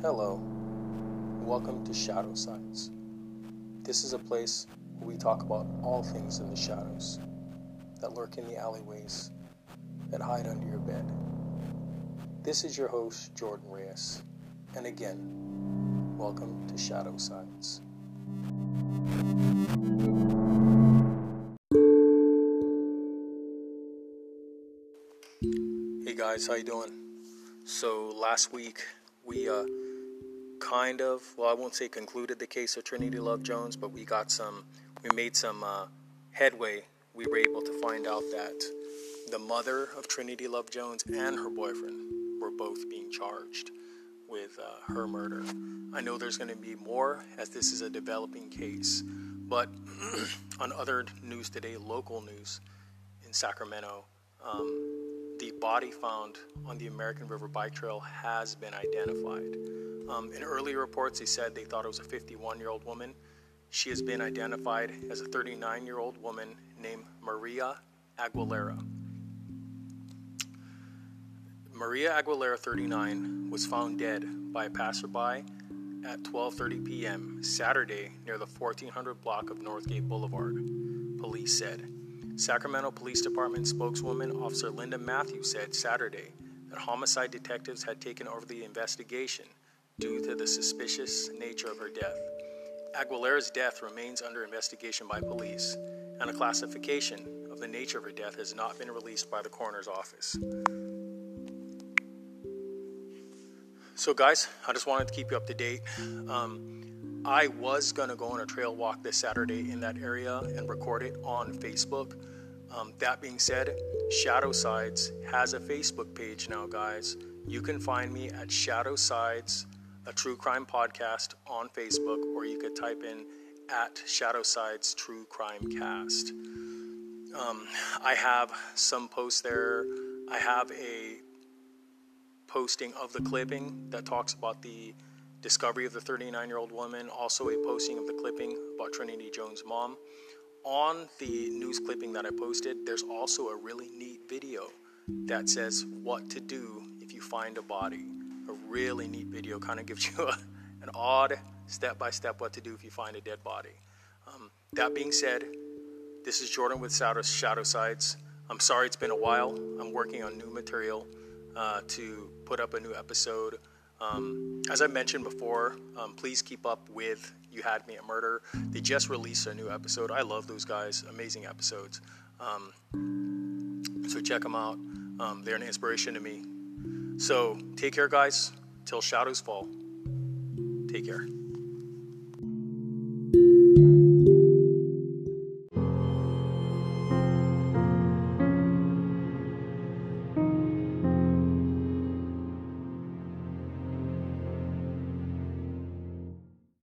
Hello, welcome to Shadow Sides. This is a place where we talk about all things in the shadows that lurk in the alleyways, that hide under your bed. This is your host, Jordan Reyes, and again, welcome to Shadow Sides. Guys, how you doing? So last week we uh, kind of, well, I won't say concluded the case of Trinity Love Jones, but we got some, we made some uh, headway. We were able to find out that the mother of Trinity Love Jones and her boyfriend were both being charged with uh, her murder. I know there's going to be more as this is a developing case, but on other news today, local news in Sacramento, um, the body found on the American River Bike Trail has been identified. Um, in earlier reports, they said they thought it was a 51 year old woman. She has been identified as a 39 year old woman named Maria Aguilera. Maria Aguilera, 39, was found dead by a passerby at 12:30 p.m. Saturday near the 1400 block of Northgate Boulevard, police said. Sacramento Police Department spokeswoman Officer Linda Matthews said Saturday that homicide detectives had taken over the investigation due to the suspicious nature of her death. Aguilera's death remains under investigation by police, and a classification of the nature of her death has not been released by the coroner's office. So, guys, I just wanted to keep you up to date. Um, I was going to go on a trail walk this Saturday in that area and record it on Facebook. Um, that being said, Shadow Sides has a Facebook page now, guys. You can find me at Shadow Sides, a true crime podcast on Facebook, or you could type in at Shadow Sides True Crime Cast. Um, I have some posts there. I have a posting of the clipping that talks about the discovery of the 39 year old woman, also a posting of the clipping about Trinity Jones' mom. On the news clipping that I posted, there's also a really neat video that says what to do if you find a body. A really neat video kind of gives you a, an odd step by step what to do if you find a dead body. Um, that being said, this is Jordan with Shadow, Sides. I'm sorry it's been a while. I'm working on new material uh, to put up a new episode. Um, as I mentioned before, um, please keep up with You Had Me at Murder. They just released a new episode. I love those guys, amazing episodes. Um, so check them out. Um, they're an inspiration to me. So take care, guys. Till shadows fall. Take care.